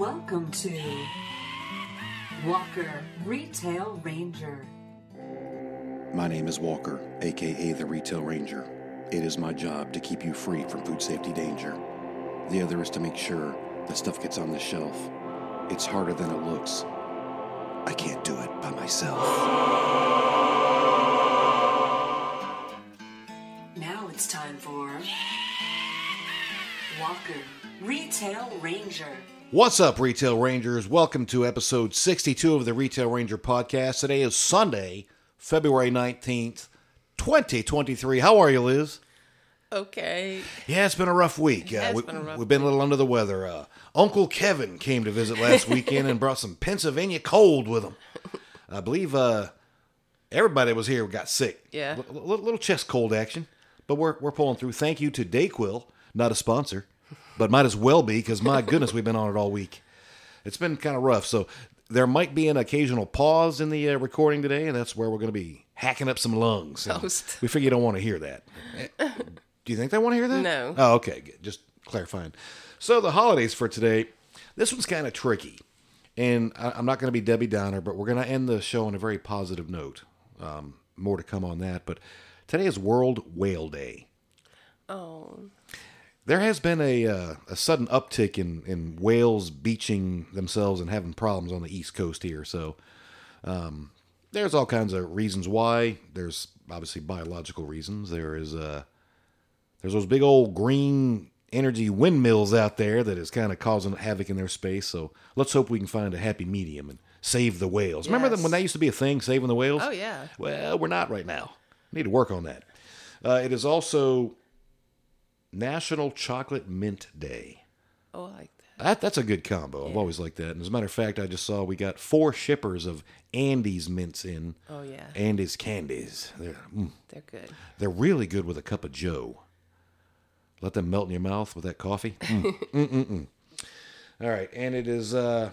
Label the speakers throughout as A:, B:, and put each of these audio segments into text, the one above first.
A: Welcome to Walker Retail Ranger.
B: My name is Walker, aka the Retail Ranger. It is my job to keep you free from food safety danger. The other is to make sure that stuff gets on the shelf. It's harder than it looks. I can't do it by myself.
A: Now it's time for Walker Retail Ranger.
C: What's up, Retail Rangers? Welcome to episode 62 of the Retail Ranger podcast. Today is Sunday, February 19th, 2023. How are you, Liz?
D: Okay.
C: Yeah, it's been a rough week.
D: has
C: we,
D: been
C: have been a little under the weather. Uh, Uncle Kevin came to visit last weekend and brought some Pennsylvania cold with him. I believe uh, everybody was here we got sick.
D: Yeah.
C: L- little chest cold action, but we're, we're pulling through. Thank you to Dayquil, not a sponsor, but might as well be because my goodness, we've been on it all week. It's been kind of rough. So there might be an occasional pause in the uh, recording today, and that's where we're going to be hacking up some lungs.
D: Toast.
C: We figure you don't want to hear that. Do you think they want to hear that?
D: No.
C: Oh, okay. Good. Just clarifying. So the holidays for today, this one's kind of tricky, and I, I'm not going to be Debbie Downer, but we're going to end the show on a very positive note. Um, more to come on that, but today is World Whale Day.
D: Oh,
C: There has been a uh, a sudden uptick in in whales beaching themselves and having problems on the East Coast here. So um, there's all kinds of reasons why. There's obviously biological reasons. There is uh, there's those big old green energy windmills out there that is kind of causing havoc in their space. So let's hope we can find a happy medium and save the whales. Remember them when that used to be a thing, saving the whales?
D: Oh, yeah.
C: Well, we're not right now. Need to work on that. Uh, it is also National Chocolate Mint Day.
D: oh, I like that.
C: That, that's a good combo. I've always liked that. And as a matter of fact, I just saw we got four shippers of Andes mints in.
D: Oh, yeah.
C: Andes candies. They're, mm,
D: They're good.
C: they're really good with a cup of Joe. Let them melt in your mouth with that coffee. Mm, mm, mm, mm. All right, and it is. uh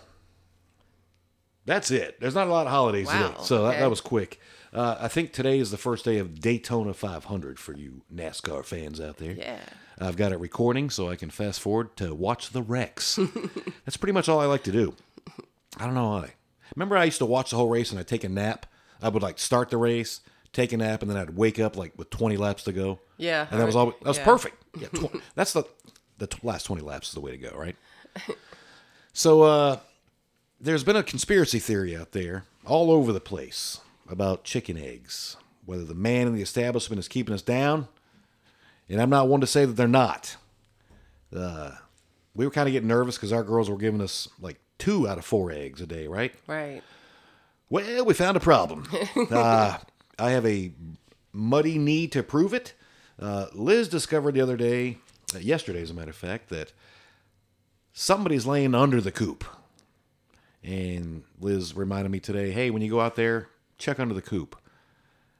C: That's it. There's not a lot of holidays
D: Wow,
C: today, so that, that was quick. Uh, I think today is the first day of Daytona 500 for you NASCAR fans out there.
D: Yeah.
C: I've got it recording so I can fast forward to watch the wrecks. That's pretty much all I like to do. I don't know why. Remember, I used to watch the whole race and I'd take a nap. I would like start the race, take a nap, and then I'd wake up like with 20 laps to go.
D: Yeah,
C: and that was all. That was
D: yeah.
C: perfect. Yeah, tw- that's the the t- last 20 laps is the way to go, right? so, uh, there's been a conspiracy theory out there all over the place about chicken eggs, whether the man in the establishment is keeping us down, and I'm not one to say that they're not. Uh, we were kind of getting nervous because our girls were giving us like two out of four eggs a day, right?
D: Right.
C: Well, we found a problem. uh, I have a muddy need to prove it. Uh, Liz discovered the other day, uh, yesterday as a matter of fact, that somebody's laying under the coop. And Liz reminded me today, hey, when you go out there, check under the coop.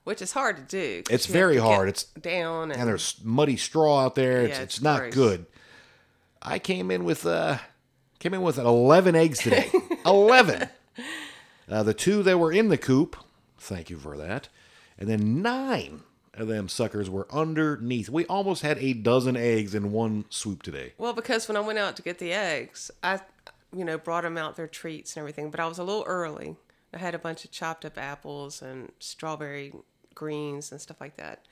D: Which is hard to do.
C: It's very hard. It's
D: down and,
C: and there's muddy straw out there. It's,
D: Yeah,
C: it's
D: it's
C: not
D: gross.
C: good. I came in with uh came in with 11 eggs today. 11. Uh, the two that were in the coop, thank you for that. And then nine of them suckers were underneath. We almost had a dozen eggs in one swoop today.
D: well, because when I went out to get the eggs, I, you know, brought them out their treats and everything, but I was a little early. I had a bunch of chopped up apples and strawberry greens and stuff like that,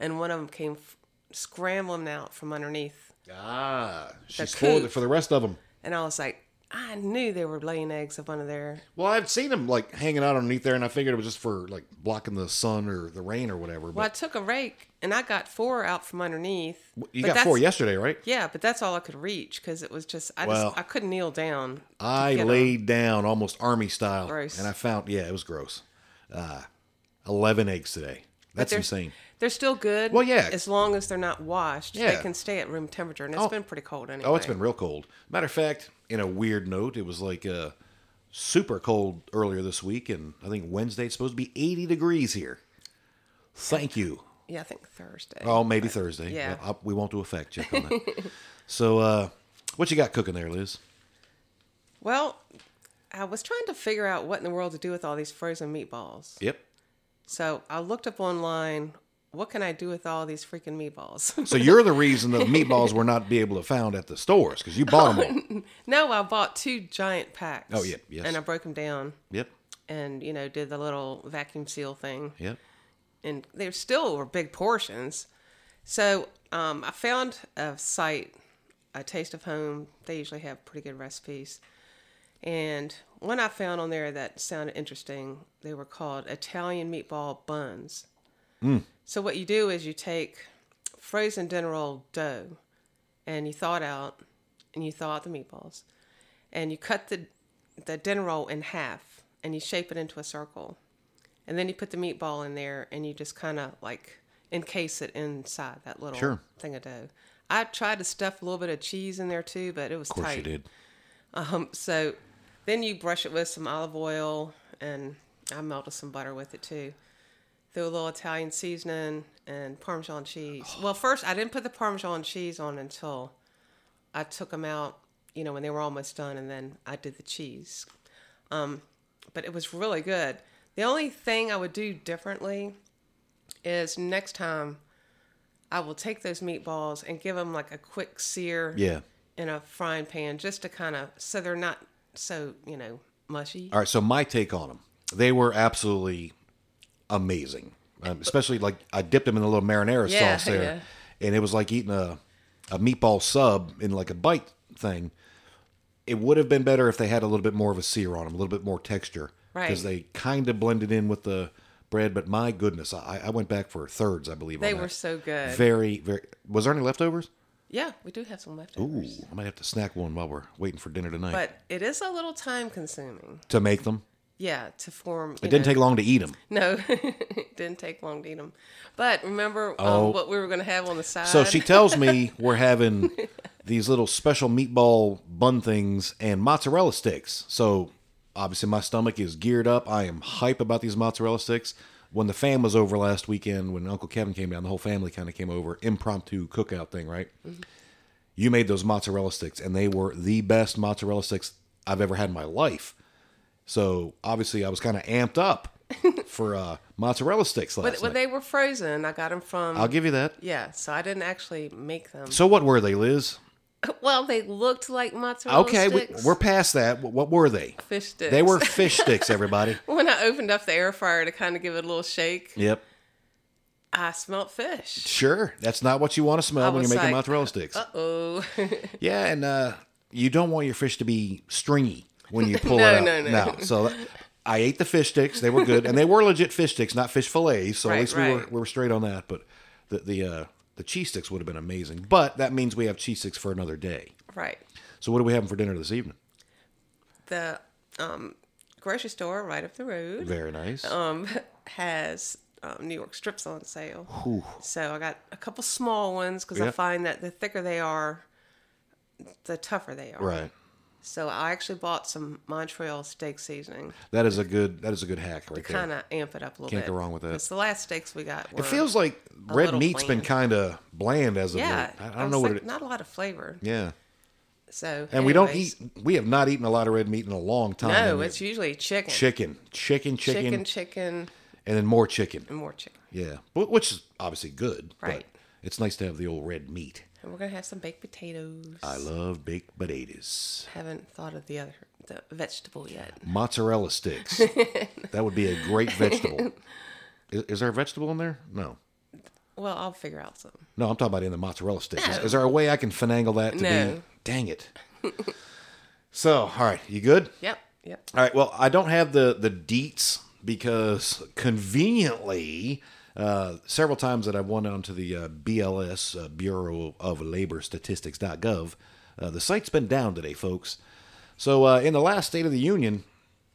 D: and one of them came f- scrambling out from underneath,
C: Ah, she spoiled it for the rest of them.
D: and I was like, I knew they were laying eggs up under there.
C: Well, I've seen them like hanging out underneath there, and I figured it was just for like blocking the sun or the rain or whatever.
D: Well, I
C: But
D: took a rake and I got four out from underneath.
C: you
D: but
C: got four
D: that's-
C: yesterday, right?
D: Yeah, but that's all I could reach because it was just I
C: Well,
D: just I couldn't kneel down. to
C: I
D: get 'em.
C: laid down almost army style,
D: Gross.
C: and I found yeah, it was gross. Uh, Eleven eggs today. That's insane.
D: They're still good.
C: Well, yeah.
D: As long as they're not washed,
C: Yeah.
D: they can stay at room temperature, and it's
C: Oh.
D: been pretty cold anyway.
C: Oh, it's been real cold. Matter of fact, in a weird note, it was like uh, super cold earlier this week, and I think Wednesday it's supposed to be 80 degrees here. Thank you.
D: Yeah, I think Thursday.
C: Oh, maybe Thursday.
D: yeah.
C: Well, we won't do a fact check on that. so, uh, what you got cooking there, Liz?
D: Well, I was trying to figure out what in the world to do with all these frozen meatballs.
C: Yep.
D: So I looked up online what can I do with all these freaking meatballs?
C: So you're the reason the meatballs were not be able to found at the stores because you bought them all.
D: no, I bought two giant packs.
C: Oh, yeah, yes.
D: And I broke them down
C: Yep.
D: and you know did the little vacuum seal thing.
C: Yep.
D: and they still were big portions. So um, I found a site, a Taste of Home. They usually have pretty good recipes. And one I found on there that sounded interesting. They were called Italian meatball buns. So what you do is you take frozen dinner roll dough, and you thaw it out, and you thaw out the meatballs, and you cut the the dinner roll in half, and you shape it into a circle and then you put the meatball in there and you just kind of like encase it inside that little
C: Sure.
D: thing of dough. I tried to stuff a little bit of cheese in there too, but it was
C: Of course
D: tight.
C: you did.
D: Um, so then you brush it with some olive oil and I melted some butter with it too. Threw a little Italian seasoning and Parmesan cheese. Well, first I didn't put the Parmesan cheese on until I took them out, you know, when they were almost done, and then I did the cheese. Um, but it was really good. The only thing I would do differently is next time I will take those meatballs and give them like a quick sear
C: Yeah.
D: in a frying pan just to kind of so they're not so you know mushy.
C: All right. So my take on them, they were absolutely amazing. Um, especially like I dipped them in a little marinara
D: Yeah,
C: sauce there,
D: yeah.
C: and it was like eating a a meatball sub in like a bite thing. It would have been better if they had a little bit more of a sear on them, a little bit more texture, because
D: Right.
C: they kind of blended in with the bread. But my goodness, I, I went back for thirds, I believe.
D: They were
C: that.
D: so good.
C: very, very. Was there any leftovers?
D: yeah, we do have some leftovers. Ooh.
C: I might have to snack one while we're waiting for dinner tonight
D: But it is a little time consuming.
C: to make them.
D: Yeah, to form.
C: It didn't take long to eat them.
D: No, it didn't take long to eat them. But remember
C: Oh.
D: um, what we were going to have on the side?
C: So she tells me we're having these little special meatball bun things and mozzarella sticks. So obviously my stomach is geared up. I am hype about these mozzarella sticks. When the fam was over last weekend, when Uncle Kevin came down, the whole family kind of came over. Impromptu cookout thing, right? You made those mozzarella sticks, and they were the best mozzarella sticks I've ever had in my life. So obviously I was kind of amped up for uh, mozzarella sticks last
D: But when
C: night.
D: they were frozen, I got them from.
C: I'll give you that.
D: yeah, so I didn't actually make them.
C: So what were they, Liz?
D: Well, they looked like mozzarella
C: Okay, we,
D: sticks.
C: we're past that. What what were they?
D: fish sticks.
C: They were fish sticks, everybody.
D: when I opened up the air fryer to kind of give it a little shake,
C: Yep.
D: I smelt fish.
C: Sure. That's not what you want to smell when you're making
D: like,
C: mozzarella sticks.
D: Uh oh,
C: yeah, and uh, you don't want your fish to be stringy when you pull
D: No,
C: it out.
D: no, no. no.
C: So I ate the fish sticks. They were good, and they were legit fish sticks, not fish fillets. So at
D: Right,
C: least we were we were straight on that. But the the uh, the cheese sticks would have been amazing. But that means we have cheese sticks for another day.
D: right.
C: So what are we having for dinner this evening?
D: The um, grocery store right up the road
C: Very nice.
D: um, has um, New York strips on sale. So I got a couple small ones because I find that the thicker they are, the tougher they are.
C: right.
D: So I actually bought some Montreal steak seasoning
C: That is a good that is a good hack right
D: to
C: there.
D: kind of amp it up a little
C: Can't
D: bit.
C: go wrong with that.
D: 'Cause the last steaks we got were
C: It feels like red meat's been kind of bland as of
D: yeah.
C: late. I, I
D: I
C: don't know what
D: like,
C: it.
D: Not a lot of flavor.
C: Yeah,
D: So
C: and we don't eat. We have not eaten a lot of red meat in a long time.
D: No, it's usually chicken.
C: chicken, chicken, chicken,
D: chicken, chicken,
C: and then more chicken.
D: and more chicken.
C: Yeah, Wh- which is obviously good.
D: Right.
C: But it's nice to have the old red meat.
D: And we're gonna have some baked potatoes.
C: I love baked potatoes,
D: Haven't thought of the other the vegetable yet.
C: mozzarella sticks. that would be a great vegetable. Is, is there a vegetable in there? No.
D: Well, I'll figure out some.
C: No, I'm talking about in the mozzarella sticks. Is,
D: No.
C: is there a way I can finagle that to be?
D: No.
C: Dang it. so, all right, you good?
D: Yep. Yep.
C: All right. Well, I don't have the the deets because conveniently, uh, several times that I've went onto the uh, BLS uh, Bureau of Labor Statistics.gov, uh, the site's been down today, folks. So, uh, in the last State of the Union,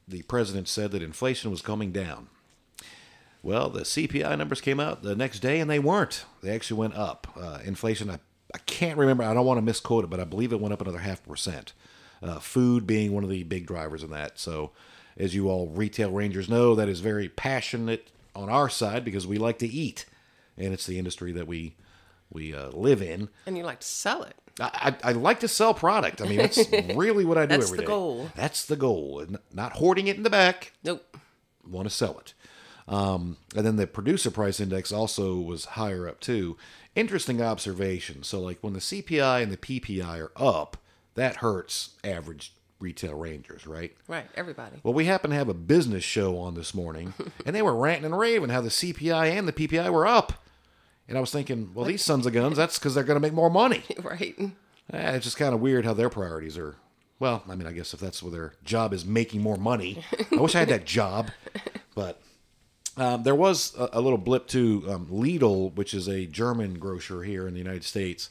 C: the president said that inflation was coming down. Well, the CPI numbers came out the next day, and they weren't. They actually went up. Inflation, I, I can't remember. I don't want to misquote it, but I believe it went up another half percent. Food being one of the big drivers in that. So, as you all retail rangers know, that is very passionate on our side because we like to eat, and it's the industry that we we uh, live in.
D: And you like to sell it.
C: I, I, I like to sell product. I mean, that's really what I do every day.
D: That's the goal.
C: That's the goal. and Not hoarding it in the back
D: Nope.
C: want to sell it. Um, and then the producer price index also was higher up too. Interesting observation. So, like when the CPI and the PPI are up, that hurts average retail rangers, right?
D: Right, everybody.
C: Well, we happen to have a business show on this morning, and they were ranting and raving how the CPI and the PPI were up. And I was thinking, well, these sons of guns, that's because they're going to make more money.
D: right.
C: Eh, it's just kind of weird how their priorities are. Well, I mean, I guess if that's what their job is making more money, I wish I had that job. But um, there was a, a little blip to Um, Lidl, which is a German grocer here in the United States,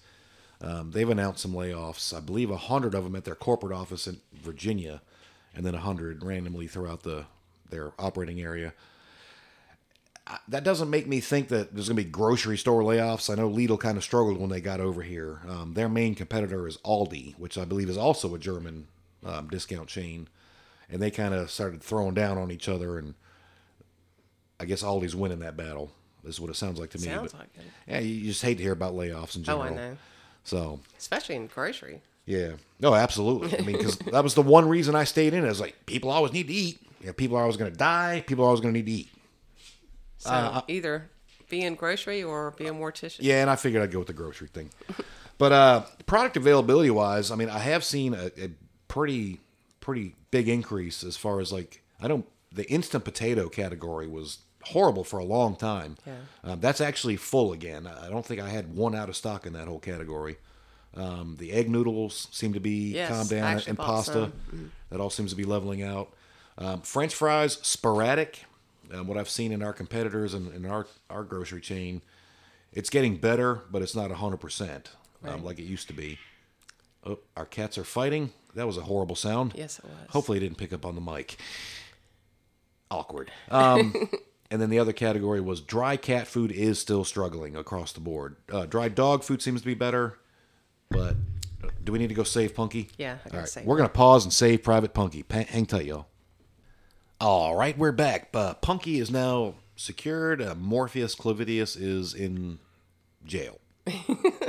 C: um, they've announced some layoffs. I believe a hundred of them at their corporate office in Virginia, and then a hundred randomly throughout the their operating area. That doesn't make me think that there's going to be grocery store layoffs. I know Lidl kind of struggled when they got over here. Um, their main competitor is Aldi, which I believe is also a German um, discount chain, and they kind of started throwing down on each other. And I guess Aldi's winning that battle. This is what it sounds like to me.
D: Sounds
C: but-
D: like it.
C: yeah, you you just hate to hear about layoffs in general. Oh.
D: I know.
C: So
D: Especially in grocery.
C: yeah, no, absolutely. I mean, because that was the one reason I stayed in. It was like people always need to eat. Yeah, people are always going to die. People are always going to need to eat.
D: So either be in grocery or be a mortician.
C: Uh, Yeah, and I figured I'd go with the grocery thing. But uh, product availability wise, I mean, I have seen a, a pretty pretty big increase as far as like I don't the instant potato category was horrible for a long time.
D: Yeah.
C: Um, that's actually full again. I don't think I had one out of stock in that whole category. Um, the egg noodles seem to be
D: Yes,
C: calmed down, and pasta.
D: Mm-hmm.
C: that all seems to be leveling out. Um, French fries sporadic. Um, what I've seen in our competitors and in our our grocery chain, it's getting better, but it's not hundred percent um, like it used to be. Oh, our cats are fighting. That was a horrible sound.
D: Yes, it was.
C: Hopefully, it didn't pick up on the mic. Awkward. And then the other category was dry cat food is still struggling across the board. Uh, dry dog food seems to be better, but do we need to go save Punky?
D: Yeah, I gotta
C: All right,
D: save
C: we're gonna pause and save Private Punky. Pa- hang tight, y'all. All right, we're back. Uh, Punky is now secured. Uh, Morpheus Clavidius is in jail.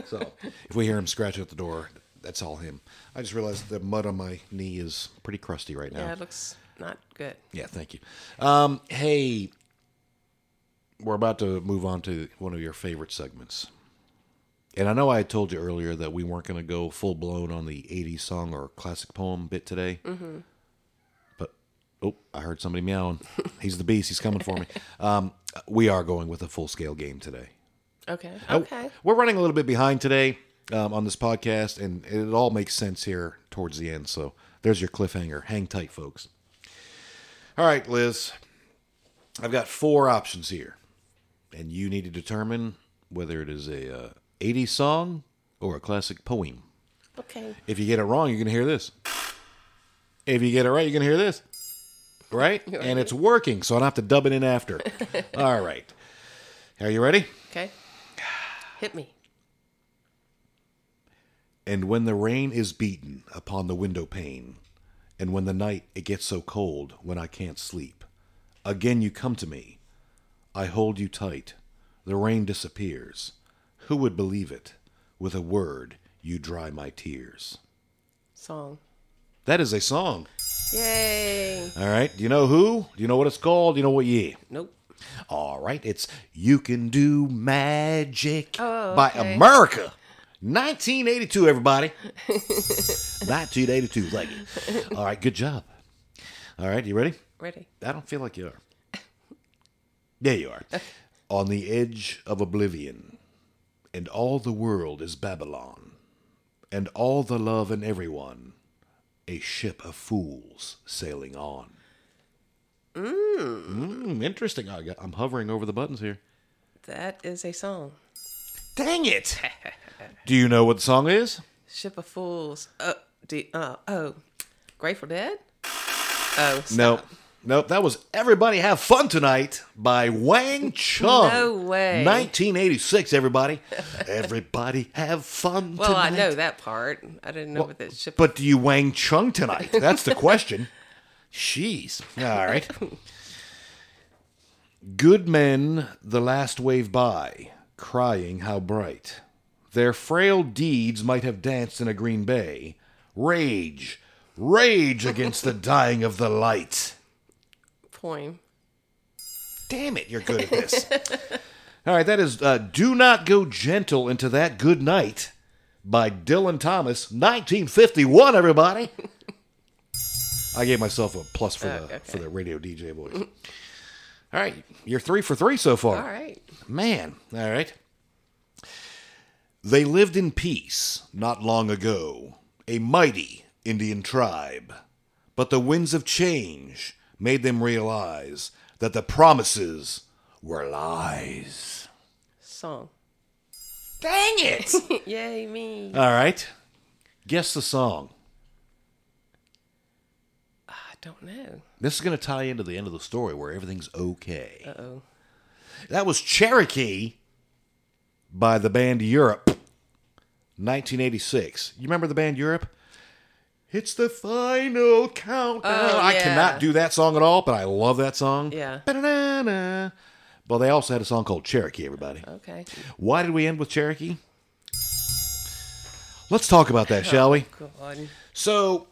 C: so if we hear him scratch at the door, that's all him. I just realized the mud on my knee is pretty crusty right now.
D: Yeah, it looks not good.
C: Yeah, thank you. Um, hey, we're about to move on to one of your favorite segments. And I know I told you earlier that we weren't going to go full blown on the 80s song or classic poem bit today. Mm-hmm. But, oh, I heard somebody meowing. He's the beast. He's coming for me. Um, we are going with a full scale game today.
D: Okay.
C: Oh,
D: Okay.
C: We're running a little bit behind today um, on this podcast, and it all makes sense here towards the end. So there's your cliffhanger. Hang tight, folks. All right, Liz. I've got four options here, and you need to determine whether it is a uh, 80s song or a classic poem.
D: Okay.
C: If you get it wrong, you're going to hear this. If you get it right, you're going to hear this. Right? And it's working, so I don't have to dub it in after. All right. Are you ready?
D: Okay. Hit me.
C: And when the rain is beaten upon the window pane, and when the night it gets so cold when I can't sleep, again you come to me. I hold you tight. The rain disappears. Who would believe it? With a word, you dry my tears.
D: Song.
C: That is a song.
D: Yay.
C: All right. Do you know who? Do you know what it's called? Do you know what year?
D: Nope.
C: All right. It's You Can Do Magic
D: Oh,
C: by
D: okay.
C: America. 1982, everybody. 1982, thank you. All right, good job. All right, you ready?
D: Ready.
C: I don't feel like you are. There you are. On the edge of oblivion, and all the world is Babylon, and all the love and everyone, a ship of fools sailing on. Mm. interesting. I got, I'm hovering over the buttons here.
D: That is a song.
C: Dang it! Do you know what the song is?
D: Ship of Fools. Uh, do, uh, oh. Grateful Dead? Oh, stop.
C: Nope. Nope. That was Everybody Have Fun Tonight by Wang Chung.
D: No way.
C: 1986, everybody. Everybody have fun tonight.
D: Well,
C: tonight.
D: I know that part. I didn't know what the ship
C: But do you Wang Chung tonight? That's the question. Jeez. All right. Good men the last wave by, crying how bright. Their frail deeds might have danced in a green bay. Rage, rage against the dying of the light.
D: Poem.
C: damn it, you're good at this. All right, that is uh, "Do Not Go Gentle Into That Good Night" by Dylan Thomas, 1951. Everybody. I gave myself a plus for the
D: Oh, okay.
C: for the radio DJ voice. All right, you're three for three so far.
D: All right.
C: Man, all right. They lived in peace not long ago, a mighty Indian tribe. But the winds of change made them realize that the promises were lies.
D: Song.
C: Dang it!
D: Yay, me.
C: all right. Guess the song.
D: I don't know.
C: This is going to tie into the end of the story where everything's okay.
D: Uh oh.
C: That was Cherokee by the band Europe, 1986. You remember the band Europe? It's the final countdown.
D: Oh,
C: I cannot do that song at all, but I love that song.
D: Yeah.
C: Ba-da-da-da. Well, they also had a song called Cherokee, everybody.
D: Okay.
C: Why did we end with Cherokee? Let's talk about that, shall we?
D: God.
C: So,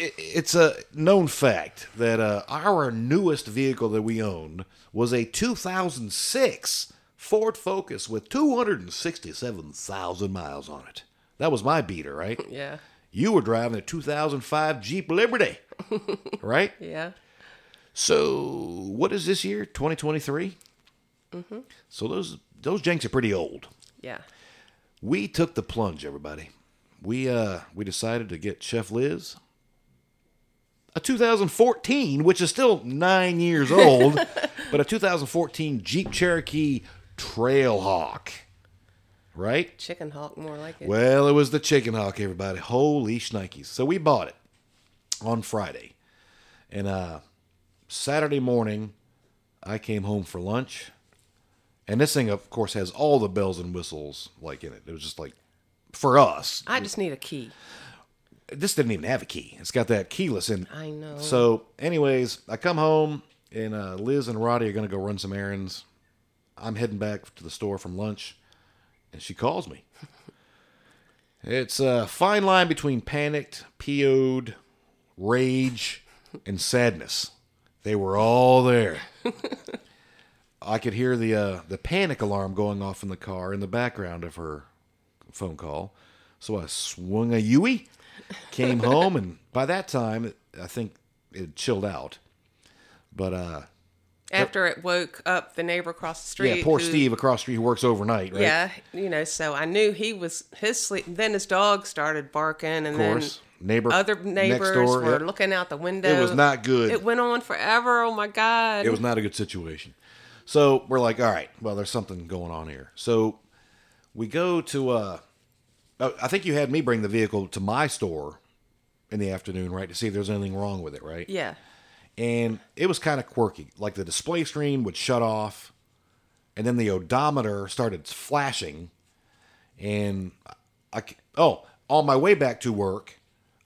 C: i- it's a known fact that uh, our newest vehicle that we owned was a 2006 Ford Focus with 267,000 miles on it. That was my beater, right?
D: Yeah.
C: You were driving a 2005 Jeep Liberty, right?
D: Yeah.
C: So, what is this year? 2023.
D: Mm-hmm.
C: So those those janks are pretty old.
D: Yeah.
C: We took the plunge, everybody. We uh we decided to get Chef Liz a 2014, which is still nine years old, but a 2014 Jeep Cherokee Trailhawk, right?
D: Chicken hawk, more like it.
C: Well, it was the Chicken Hawk, everybody. Holy shnikes! So we bought it on Friday, and uh Saturday morning, I came home for lunch, and this thing, of course, has all the bells and whistles like in it. It was just like for us.
D: I just need a key.
C: This didn't even have a key. It's got that keyless in.
D: I know.
C: So, anyways, I come home, and uh, Liz and Roddy are gonna go run some errands. I'm heading back to the store from lunch, and she calls me. It's a fine line between panicked, PO'd, rage, and sadness. They were all there. I could hear the uh, the panic alarm going off in the car in the background of her phone call. So I swung a Yui, came home, and by that time, I think it chilled out. But uh,
D: After it woke up the neighbor across the street.
C: yeah, poor
D: who-
C: Steve across the street who works overnight, right?
D: Yeah, you know, so I knew he was his sleep. Then his dog started barking, and
C: of course.
D: then
C: Neighbor
D: other neighbors
C: door,
D: were
C: yep.
D: looking out the window.
C: It was not good.
D: It went on forever. Oh my god!
C: it was not a good situation. So we're like, all right, well, there's something going on here. So we go to, uh, oh, I think you had me bring the vehicle to my store in the afternoon, right, to see if there's anything wrong with it, right?
D: Yeah,
C: And it was kind of quirky. Like the display screen would shut off, and then the odometer started flashing. And I, oh, on my way back to work,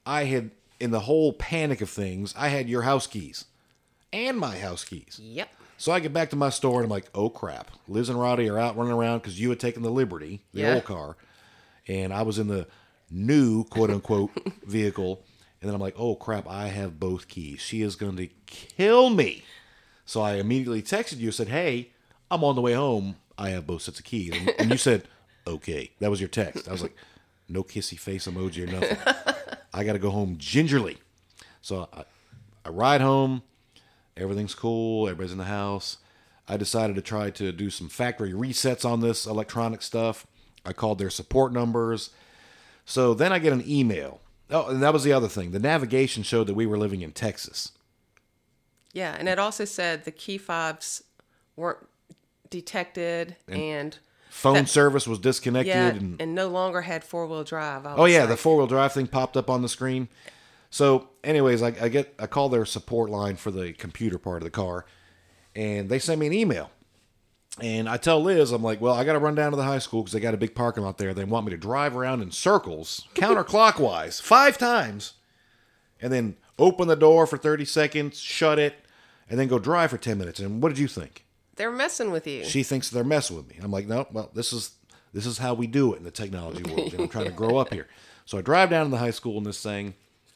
C: I had, in the whole panic of things, I had your house keys and my house keys.
D: yep.
C: So I get back to my store and I'm like, oh crap. Liz and Roddy are out running around because you had taken the Liberty, the
D: Yeah.
C: old car, and I was in the new quote unquote vehicle. And then I'm like, oh crap, I have both keys. She is going to kill me. So I immediately texted you said, hey, I'm on the way home. I have both sets of keys. And, and you said, okay. That was your text. I was like, no kissy face emoji or nothing. I got to go home gingerly. So I, I ride home. Everything's cool. Everybody's in the house. I decided to try to do some factory resets on this electronic stuff. I called their support numbers. So then I get an email. Oh, and that was the other thing. The navigation showed that we were living in Texas.
D: Yeah, and it also said the key fobs weren't detected and,
C: Phone
D: That-
C: service was disconnected.
D: yeah,
C: and,
D: and no longer had four wheel drive.
C: Oh yeah, the four wheel drive thing popped up on the screen. So, anyways, I, I get I call their support line for the computer part of the car, and they send me an email. And I tell Liz, I'm like, well, I got to run down to the high school because they got a big parking lot there. They want me to drive around in circles, counterclockwise, five times, and then open the door for 30 seconds, shut it, and then go drive for 10 minutes. And what did you think?
D: they're messing with you.
C: She thinks they're messing with me. I'm like, no, well, this is this is how we do it in the technology world. You know, I'm trying to grow up here. So I drive down to the high school in this thing,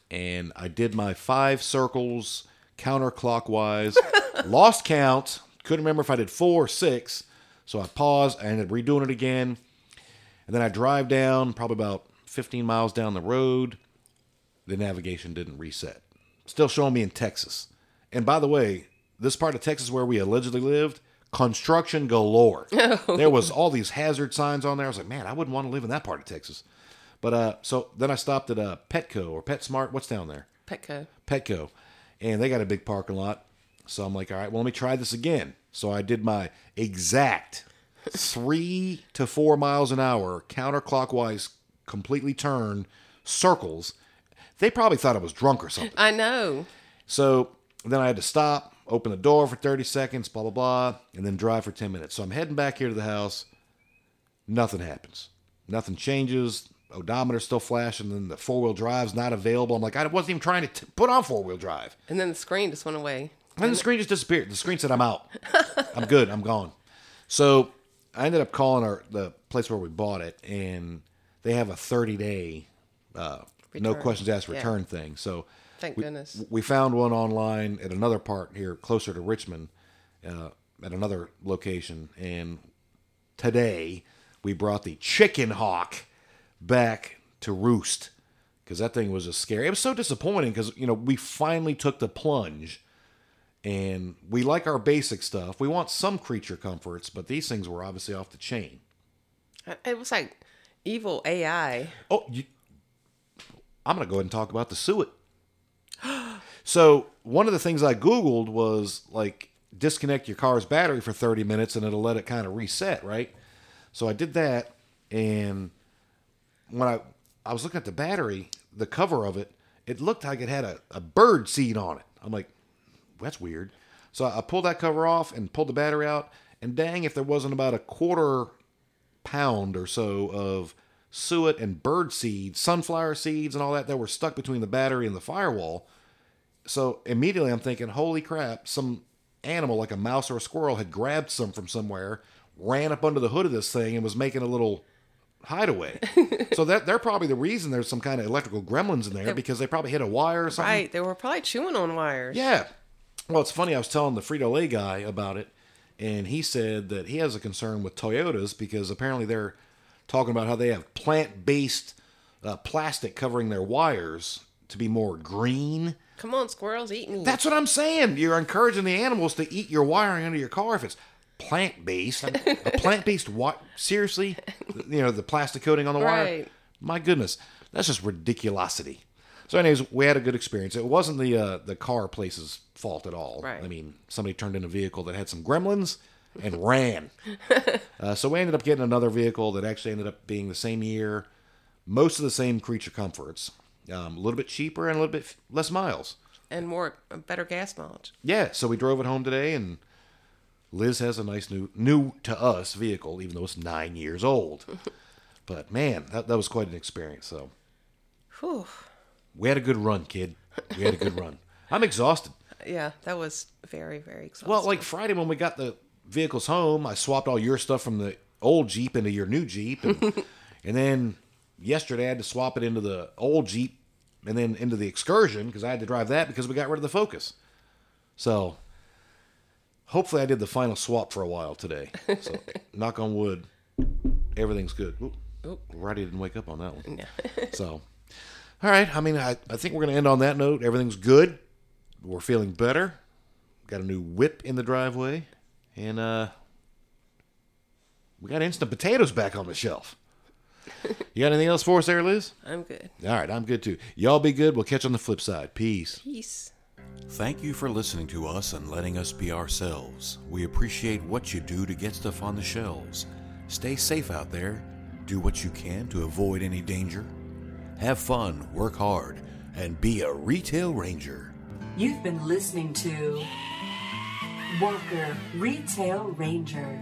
C: and I did my five circles counterclockwise, lost count couldn't remember if I did four or six. So I paused. I ended up redoing it again. And then I drive down, probably about 15 miles down the road. The navigation didn't reset. Still showing me in Texas. And by the way, this part of Texas where we allegedly lived, construction galore. There was all these hazard signs on there. I was like, man, I wouldn't want to live in that part of Texas. But uh, so then I stopped at uh, Petco or PetSmart. What's down there?
D: Petco.
C: Petco, and they got a big parking lot. So I'm like, all right, well, let me try this again. So I did my exact three to four miles an hour counterclockwise, completely turn circles. They probably thought I was drunk or something.
D: I know.
C: So then I had to stop, open the door for 30 seconds, blah, blah, blah, and then drive for 10 minutes. So I'm heading back here to the house. Nothing happens. Nothing changes. Odometer's still flashing, and then the four wheel drive's not available. I'm like, I wasn't even trying to t- put on four wheel drive.
D: And then the screen just went away.
C: And the screen just disappeared. The screen said, I'm out. I'm good. I'm gone. So I ended up calling our the place where we bought it, and they have a 30 day, uh, no questions asked
D: Yeah.
C: return thing. So
D: Thank
C: we,
D: goodness.
C: we found one online at another part here closer to Richmond, uh, at another location, and today we brought the chicken hawk back to roost because that thing was just scary. It was so disappointing because you know we finally took the plunge, and we like our basic stuff. We want some creature comforts, but these things were obviously off the chain.
D: It was like evil AI.
C: Oh, you, I'm going to go ahead and talk about the suet. so, one of the things I Googled was like disconnect your car's battery for 30 minutes and it'll let it kind of reset, right? So, I did that. And when I, I was looking at the battery, the cover of it, it looked like it had a, a bird seed on it. I'm like, that's weird. So, I pulled that cover off and pulled the battery out. And dang, if there wasn't about a quarter pound or so of suet and bird seeds, sunflower seeds, and all that that were stuck between the battery and the firewall. So immediately I'm thinking, holy crap, some animal like a mouse or a squirrel had grabbed some from somewhere, ran up under the hood of this thing, and was making a little hideaway. so that they're probably the reason there's some kind of electrical gremlins in there because they probably hit a wire or something.
D: Right. They were probably chewing on wires.
C: Yeah. Well, it's funny. I was telling the Frito Lay guy about it, and he said that he has a concern with Toyotas because apparently they're talking about how they have plant based uh, plastic covering their wires to be more green.
D: Come on, squirrels, eat me.
C: That's what I'm saying. You're encouraging the animals to eat your wiring under your car if it's plant based. A plant based what? Seriously? You know, the plastic coating on the wire?
D: Right.
C: My goodness. That's just ridiculosity. So, anyways, we had a good experience. It wasn't the uh, the car place's fault at all.
D: Right.
C: I mean, somebody turned in a vehicle that had some gremlins and ran. uh, so we ended up getting another vehicle that actually ended up being the same year, most of the same creature comforts, um, a little bit cheaper and a little bit f- less miles.
D: and more better gas mileage.
C: Yeah, so we drove it home today, and Liz has a nice new, new to us vehicle, even though it's nine years old. but man, that, that was quite an experience. So
D: Whew.
C: We had a good run, kid. We had a good run. I'm exhausted.
D: Yeah, that was very, very exhausting.
C: Well, like Friday when we got the vehicles home, I swapped all your stuff from the old Jeep into your new Jeep, and, and then yesterday I had to swap it into the old Jeep and then into the Excursion because I had to drive that because we got rid of the Focus. So hopefully I did the final swap for a while today. So knock on wood, everything's good. Oop,
D: Oop.
C: Roddy didn't wake up on that one. so, all right. I mean, I, I think we're going to end on that note. Everything's good. We're feeling better. Got a new whip in the driveway. And uh we got instant potatoes back on the shelf. You got anything else for us there, Liz?
D: I'm good.
C: All right, I'm good too. Y'all be good. We'll catch you on the flip side. Peace.
D: Peace.
E: Thank you for listening to us and letting us be ourselves. We appreciate what you do to get stuff on the shelves. Stay safe out there. Do what you can to avoid any danger. Have fun, work hard, and be a retail ranger.
A: You've been listening to Walker Retail Ranger.